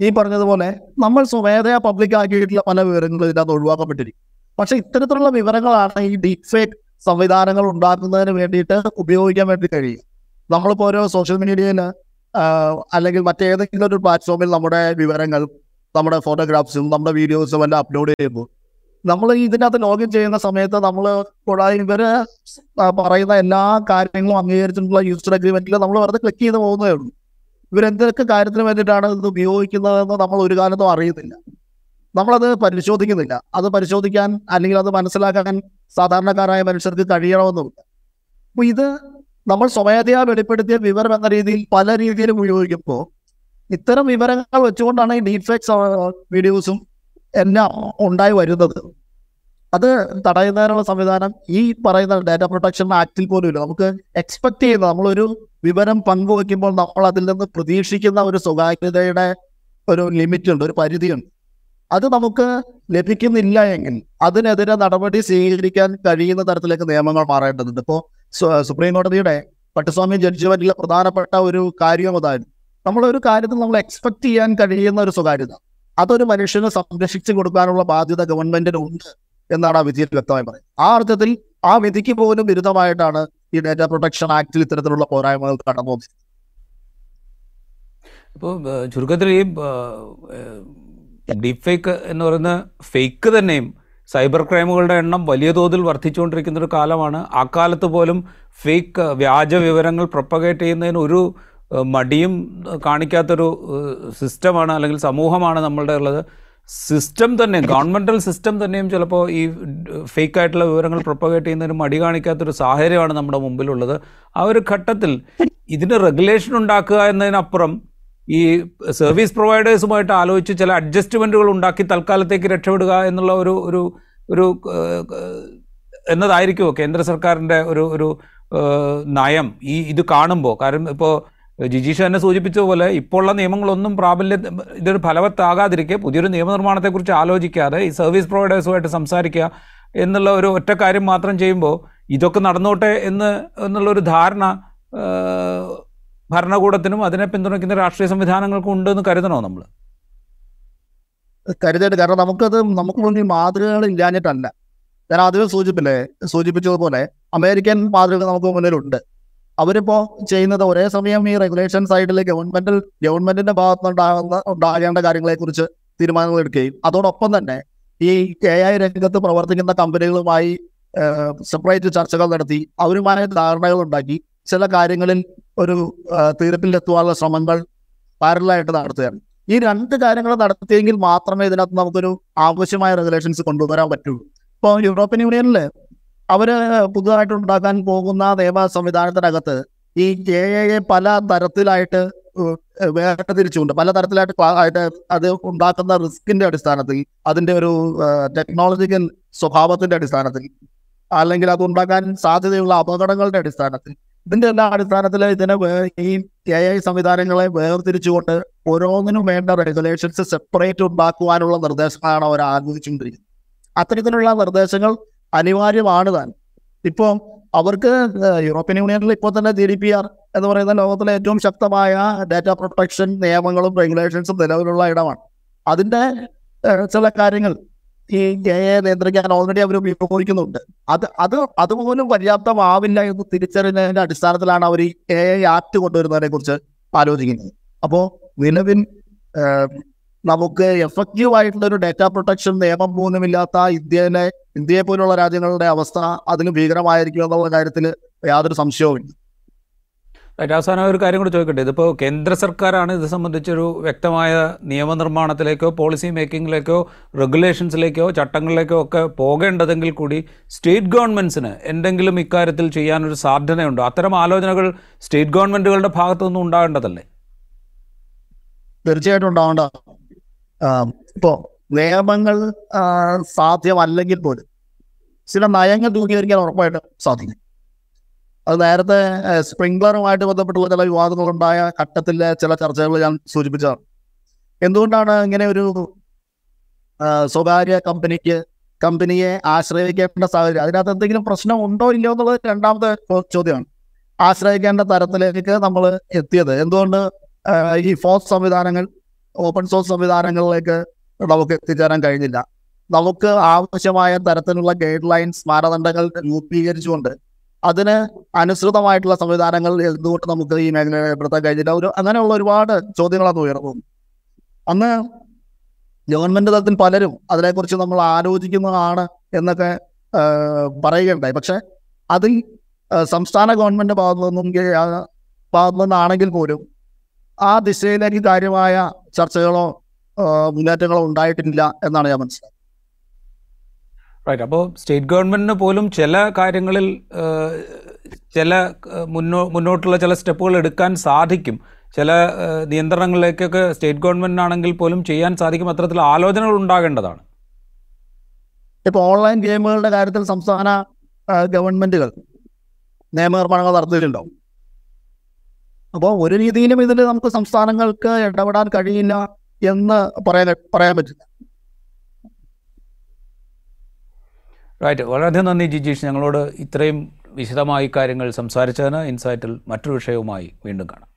ഈ പറഞ്ഞതുപോലെ നമ്മൾ സ്വമേധയാ പബ്ലിക് ആക്കിയിട്ടുള്ള പല വിവരങ്ങളും ഇതിനകത്ത് ഒഴിവാക്കപ്പെട്ടിരിക്കും. പക്ഷെ ഇത്തരത്തിലുള്ള വിവരങ്ങളാണ് ഈ ഡീപ് ഫേക്ക് സംവിധാനങ്ങൾ ഉണ്ടാക്കുന്നതിന് വേണ്ടിയിട്ട് ഉപയോഗിക്കാൻ വേണ്ടി കഴിയും. നമ്മളിപ്പോൾ ഓരോ സോഷ്യൽ മീഡിയയിൽ അല്ലെങ്കിൽ മറ്റേതെങ്കിലും ഒരു പ്ലാറ്റ്ഫോമിൽ നമ്മുടെ വിവരങ്ങൾ നമ്മുടെ ഫോട്ടോഗ്രാഫ്സും നമ്മുടെ വീഡിയോസും എല്ലാം അപ്ലോഡ് ചെയ്യുമ്പോൾ നമ്മൾ ഇതിനകത്ത് ലോഗിൻ ചെയ്യുന്ന സമയത്ത് നമ്മൾ കൂടാതെ ഇവർ പറയുന്ന എല്ലാ കാര്യങ്ങളും അംഗീകരിച്ചിട്ടുള്ള യൂസർ അഗ്രിമെന്റിൽ നമ്മൾ വെറുതെ ക്ലിക്ക് ചെയ്ത് പോകുന്നേ ഉള്ളൂ. ഇവരെന്തൊക്കെ കാര്യത്തിന് വേണ്ടിയിട്ടാണ് ഇത് ഉപയോഗിക്കുന്നതെന്ന് നമ്മൾ ഒരു കാലത്തും അറിയുന്നില്ല. നമ്മളത് പരിശോധിക്കുന്നില്ല. അത് പരിശോധിക്കാൻ അല്ലെങ്കിൽ അത് മനസ്സിലാക്കാൻ സാധാരണക്കാരായ മനുഷ്യർക്ക് കഴിയണമെന്നുമില്ല. അപ്പൊ ഇത് നമ്മൾ സ്വമേധയാ വെളിപ്പെടുത്തിയ വിവരം എന്ന രീതിയിൽ പല രീതിയിലും ഉപയോഗിക്കുമ്പോൾ ഇത്തരം വിവരങ്ങൾ വെച്ചുകൊണ്ടാണ് ഈ ഡീഫെക്ട്സ് വീഡിയോസും എല്ലാം ഉണ്ടായി വരുന്നത്. അത് തടയുന്നതിനുള്ള സംവിധാനം ഈ പറയുന്ന ഡാറ്റ പ്രൊട്ടക്ഷൻ ആക്ടിൽ പോലും ഇല്ല നമുക്ക് എക്സ്പെക്ട് ചെയ്യുന്ന നമ്മളൊരു വിവരം പങ്കുവെക്കുമ്പോൾ നമ്മൾ അതിൽ നിന്ന് പ്രതീക്ഷിക്കുന്ന ഒരു സ്വകാര്യതയുടെ ഒരു ലിമിറ്റ് ഉണ്ട് ഒരു പരിധിയുണ്ട്. അത് നമുക്ക് ലഭിക്കുന്നില്ല എങ്കിൽ അതിനെതിരെ നടപടി സ്വീകരിക്കാൻ കഴിയുന്ന തരത്തിലേക്ക് നിയമങ്ങൾ മാറേണ്ടതുണ്ട്. ഇപ്പോൾ സുപ്രീം കോടതിയുടെ പട്ടുസ്വാമി ജഡ്ജ്മെന്റിലെ പ്രധാനപ്പെട്ട ഒരു കാര്യം അതായിരുന്നു നമ്മളൊരു കാര്യത്തിൽ നമ്മൾ എക്സ്പെക്ട് ചെയ്യാൻ കഴിയുന്ന ഒരു സ്വകാര്യത. അതൊരു മനുഷ്യനെ സംരക്ഷിച്ചു കൊടുക്കാനുള്ള ബാധ്യത ഗവൺമെന്റിന് ഉണ്ട് എന്നാണ് ആ വിധിയിൽ വ്യക്തമായി പറയുന്നത്. ആ അർത്ഥത്തിൽ ആ വിധിക്ക് പോലും വിരുദ്ധമായിട്ടാണ് ഈ ഡേറ്റ പ്രൊട്ടക്ഷൻ ആക്ടിൽ ഇത്തരത്തിലുള്ള പോരായ്മകൾ കടന്നു പോകുന്നത് ഇപ്പോൾ ചുരുക്കത്തിൽ ഈ ഡീപ് ഫേക്ക് എന്ന് പറയുന്ന ഫേക്ക് തന്നെയും സൈബർ ക്രൈമുകളുടെ എണ്ണം വലിയ തോതിൽ വർദ്ധിച്ചുകൊണ്ടിരിക്കുന്ന ഒരു കാലമാണ്. ആ കാലത്ത് പോലും ഫേക്ക് വ്യാജ വിവരങ്ങൾ പ്രൊപ്പഗേറ്റ് ചെയ്യുന്നതിന് ഒരു മടിയും കാണിക്കാത്തൊരു സിസ്റ്റമാണ് അല്ലെങ്കിൽ സമൂഹമാണ് നമ്മളുടെ ഉള്ളത്. സിസ്റ്റം തന്നെ ഗവൺമെന്റൽ സിസ്റ്റം തന്നെയും ചിലപ്പോൾ ഈ ഫേക്ക് ആയിട്ടുള്ള വിവരങ്ങൾ പ്രൊപ്പഗേറ്റ് ചെയ്യുന്നതിന് മടി കാണിക്കാത്തൊരു സാഹചര്യമാണ് നമ്മുടെ മുമ്പിലുള്ളത്. ആ ഒരു ഘട്ടത്തിൽ ഇതിന് റെഗുലേഷൻ ഉണ്ടാക്കുക എന്നതിനപ്പുറം ഈ സർവീസ് പ്രൊവൈഡേഴ്സുമായിട്ട് ആലോചിച്ച് ചില അഡ്ജസ്റ്റ്മെന്റുകൾ ഉണ്ടാക്കി തൽക്കാലത്തേക്ക് രക്ഷപ്പെടുക എന്നുള്ള ഒരു ഒരു ഒരു എന്നതായിരിക്കുമോ കേന്ദ്ര സർക്കാരിന്റെ ഒരു ഒരു നയം ഈ ഇത് കാണുമ്പോൾ കാരണം ഇപ്പോൾ ജിജീഷ് തന്നെ സൂചിപ്പിച്ച പോലെ ഇപ്പോഴുള്ള നിയമങ്ങളൊന്നും പ്രാബല്യ ഇതൊരു ഫലവത്താകാതിരിക്കെ പുതിയൊരു നിയമനിർമ്മാണത്തെക്കുറിച്ച് ആലോചിക്കാതെ ഈ സർവീസ് പ്രൊവൈഡേഴ്സുമായിട്ട് സംസാരിക്കുക എന്നുള്ള ഒരു ഒറ്റ കാര്യം മാത്രം ചെയ്യുമ്പോൾ ഇതൊക്കെ നടന്നോട്ടെ എന്ന് എന്നുള്ളൊരു ധാരണ ഭരണകൂടത്തിനും അതിനെ പിന്തുണയ്ക്കുന്ന രാഷ്ട്രീയ സംവിധാനങ്ങൾക്കും ഉണ്ട് എന്ന് കരുതണോ നമ്മൾ? കരുതേണ്ട കാരണം നമുക്കത് നമുക്ക് മുന്നിൽ മാതൃകകൾ ഇല്ലാഞ്ഞിട്ടല്ല. ഞാൻ ആദ്യമേ സൂചിപ്പില്ലേ സൂചിപ്പിച്ചതുപോലെ അമേരിക്കൻ മാതൃക നമുക്ക് മുന്നിലുണ്ട്. അവരിപ്പോ ചെയ്യുന്നത് ഒരേ സമയം ഈ റെഗുലേഷൻ സൈഡിൽ ഗവൺമെന്റിൽ ഗവൺമെന്റിന്റെ ഭാഗത്തുനിന്നുണ്ടാകുന്ന ഉണ്ടാകേണ്ട കാര്യങ്ങളെ കുറിച്ച് തീരുമാനങ്ങൾ എടുക്കുകയും അതോടൊപ്പം തന്നെ ഈ കെ ഐ രംഗത്ത് പ്രവർത്തിക്കുന്ന കമ്പനികളുമായി സെപ്പറേറ്റ് ചർച്ചകൾ നടത്തി അവരുമായ ധാരണകൾ ഉണ്ടാക്കി ചില കാര്യങ്ങളിൽ ഒരു തീർപ്പിലെത്തുവാനുള്ള ശ്രമങ്ങൾ പാരലായിട്ട് നടത്തുകയാണ്. ഈ രണ്ട് കാര്യങ്ങൾ നടത്തിയെങ്കിൽ മാത്രമേ ഇതിനകത്ത് നമുക്കൊരു ആവശ്യമായ റെഗുലേഷൻസ് കൊണ്ടുവരാൻ പറ്റുള്ളൂ. ഇപ്പോൾ യൂറോപ്യൻ യൂണിയനിൽ അവർ പുതുതായിട്ട് ഉണ്ടാക്കാൻ പോകുന്ന നിയമ സംവിധാനത്തിനകത്ത് ഈ കെ എ പല തരത്തിലായിട്ട് വേർതിരിച്ചുകൊണ്ട് പല തരത്തിലായിട്ട് ആയിട്ട് അത് ഉണ്ടാക്കുന്ന റിസ്കിന്റെ അടിസ്ഥാനത്തിൽ അതിന്റെ ഒരു ടെക്നോളജിക്കൽ സ്വഭാവത്തിന്റെ അടിസ്ഥാനത്തിൽ അല്ലെങ്കിൽ അത് ഉണ്ടാക്കാൻ സാധ്യതയുള്ള അപകടങ്ങളുടെ അടിസ്ഥാനത്തിൽ. ഇതിന്റെ എല്ലാ അടിസ്ഥാനത്തിൽ ഇതിനെ ഈ എ ഐ സംവിധാനങ്ങളെ വേർതിരിച്ചുകൊണ്ട് ഓരോന്നിനും വേണ്ട റെഗുലേഷൻസ് സെപ്പറേറ്റ് ഉണ്ടാക്കുവാനുള്ള നിർദ്ദേശങ്ങളാണ് അവർ ആഗ്രഹിച്ചുകൊണ്ടിരിക്കുന്നത് അത്തരത്തിലുള്ള നിർദ്ദേശങ്ങൾ അനിവാര്യമാണ് താൻ. ഇപ്പോൾ അവർക്ക് യൂറോപ്യൻ യൂണിയനിൽ ഇപ്പോൾ തന്നെ ജി ഡി പി ആർ എന്ന് പറയുന്ന ലോകത്തിലെ ഏറ്റവും ശക്തമായ ഡാറ്റ പ്രൊട്ടക്ഷൻ നിയമങ്ങളും റെഗുലേഷൻസും നിലവിലുള്ള ഇടമാണ്. അതിന്റെ ചില കാര്യങ്ങൾ ഈ ഗയെ നിയന്ത്രിക്കാൻ ഓൾറെഡി അവർ ഉപയോഗിക്കുന്നുണ്ട്. അത് അത് അതുപോലും പര്യാപ്തമാവില്ല എന്ന് തിരിച്ചറിഞ്ഞതിന്റെ അടിസ്ഥാനത്തിലാണ് അവർ ഈ എ ആക്ട് കൊണ്ടുവരുന്നതിനെ കുറിച്ച് ആലോചിക്കുന്നത്. അപ്പോൾ നിലവിൽ നമുക്ക് എഫക്റ്റീവ് ആയിട്ടുള്ള ഒരു ഡേറ്റ പ്രൊട്ടക്ഷൻ നിയമം പോലുമില്ലാത്ത ഇന്ത്യയിലെ ഇന്ത്യയെ പോലുള്ള രാജ്യങ്ങളുടെ അവസ്ഥ അതിന് ഭീകരമായിരിക്കും എന്നുള്ള കാര്യത്തിൽ യാതൊരു സംശയവുമില്ല. അവസാനം ഒരു കാര്യം കൂടി ചോദിക്കട്ടെ? ഇതിപ്പോൾ കേന്ദ്ര സർക്കാരാണ് ഇത് സംബന്ധിച്ചൊരു വ്യക്തമായ നിയമനിർമ്മാണത്തിലേക്കോ പോളിസി മേക്കിങ്ങിലേക്കോ റെഗുലേഷൻസിലേക്കോ ചട്ടങ്ങളിലേക്കോ ഒക്കെ പോകേണ്ടതെങ്കിൽ കൂടി സ്റ്റേറ്റ് ഗവൺമെന്റ്സിന് എന്തെങ്കിലും ഇക്കാര്യത്തിൽ ചെയ്യാനൊരു സാധ്യതയുണ്ടോ? അത്തരം ആലോചനകൾ സ്റ്റേറ്റ് ഗവൺമെന്റുകളുടെ ഭാഗത്തുനിന്നും ഉണ്ടാകേണ്ടതല്ലേ? തീർച്ചയായിട്ടും ഉണ്ടാവേണ്ട ഇപ്പോ നിയമങ്ങൾ സാധ്യമല്ലെങ്കിൽ പോലും ചില നയങ്ങൾ രൂപീകരിക്കാൻ ഉറപ്പായിട്ടും സാധിക്കും. അത് നേരത്തെ സ്പ്രിംഗ്ലറുമായിട്ട് ബന്ധപ്പെട്ടുള്ള ചില വിവാദങ്ങളുണ്ടായ ഘട്ടത്തിലെ ചില ചർച്ചകൾ ഞാൻ സൂചിപ്പിച്ചതാണ്. എന്തുകൊണ്ടാണ് ഇങ്ങനെ ഒരു സ്വകാര്യ കമ്പനിക്ക് കമ്പനിയെ ആശ്രയിക്കേണ്ട സാഹചര്യം? അതിനകത്ത് എന്തെങ്കിലും പ്രശ്നം ഉണ്ടോ ഇല്ലയോ എന്നുള്ളത് രണ്ടാമത്തെ ചോദ്യമാണ്. ആശ്രയിക്കേണ്ട തരത്തിലേക്ക് നമ്മൾ എത്തിയത്. എന്തുകൊണ്ട് ഈ ഫോസ് സംവിധാനങ്ങൾ ഓപ്പൺ സോഴ്സ് സംവിധാനങ്ങളിലേക്ക് നമുക്ക് എത്തിച്ചേരാൻ കഴിഞ്ഞില്ല. നമുക്ക് ആവശ്യമായ തരത്തിലുള്ള ഗൈഡ് ലൈൻസ് മാനദണ്ഡങ്ങൾ രൂപീകരിച്ചുകൊണ്ട് അതിന് അനുസൃതമായിട്ടുള്ള സംവിധാനങ്ങൾ എന്തുകൊണ്ട് നമുക്ക് ഈ മേഖലയിൽ ഏർപ്പെടുത്താൻ കഴിഞ്ഞില്ല? ഒരു അങ്ങനെയുള്ള ഒരുപാട് ചോദ്യങ്ങളാണ് ഉയർന്നു അന്ന് ഗവൺമെന്റ് തലത്തിൽ പലരും അതിനെക്കുറിച്ച് നമ്മൾ ആലോചിക്കുന്നതാണ് എന്നൊക്കെ പറയുകയുണ്ടായി. പക്ഷെ അതിൽ സംസ്ഥാന ഗവൺമെന്റ് ഭാഗത്തു നിന്നും ഭാഗത്തു നിന്നാണെങ്കിൽ പോലും ആ ദിശയിലേക്ക് കാര്യമായ ചർച്ചകളോ മുന്നേറ്റങ്ങളോ ഉണ്ടായിട്ടില്ല എന്നാണ് ഞാൻ മനസ്സിലാക്കുന്നത്. റൈറ്റ് അപ്പോൾ സ്റ്റേറ്റ് ഗവൺമെന്റിന് പോലും ചില കാര്യങ്ങളിൽ ചില മുന്നോ മുന്നോട്ടുള്ള ചില സ്റ്റെപ്പുകൾ എടുക്കാൻ സാധിക്കും. ചില നിയന്ത്രണങ്ങളിലേക്കൊക്കെ സ്റ്റേറ്റ് ഗവൺമെന്റിനാണെങ്കിൽ പോലും ചെയ്യാൻ സാധിക്കും അത്തരത്തിൽ ആലോചനകൾ ഉണ്ടാകേണ്ടതാണ്. ഇപ്പൊ ഓൺലൈൻ ഗെയിമുകളുടെ കാര്യത്തിൽ സംസ്ഥാന ഗവൺമെന്റുകൾ നിയമനിർമ്മാണങ്ങൾ നടത്തിയിട്ടുണ്ടാവും. അപ്പോൾ ഒരു രീതിയിലും ഇതിന് നമുക്ക് സംസ്ഥാനങ്ങൾക്ക് ഇടപെടാൻ കഴിയില്ല എന്ന് പറയാൻ പറയാൻ പറ്റില്ല. റൈറ്റ് വളരെയധികം നന്ദി ജിജീഷ് ഞങ്ങളോട് ഇത്രയും വിശദമായി കാര്യങ്ങൾ സംസാരിച്ചതിന് ഇൻസൈറ്റിൽ മറ്റൊരു വിഷയവുമായി വീണ്ടും കാണാം.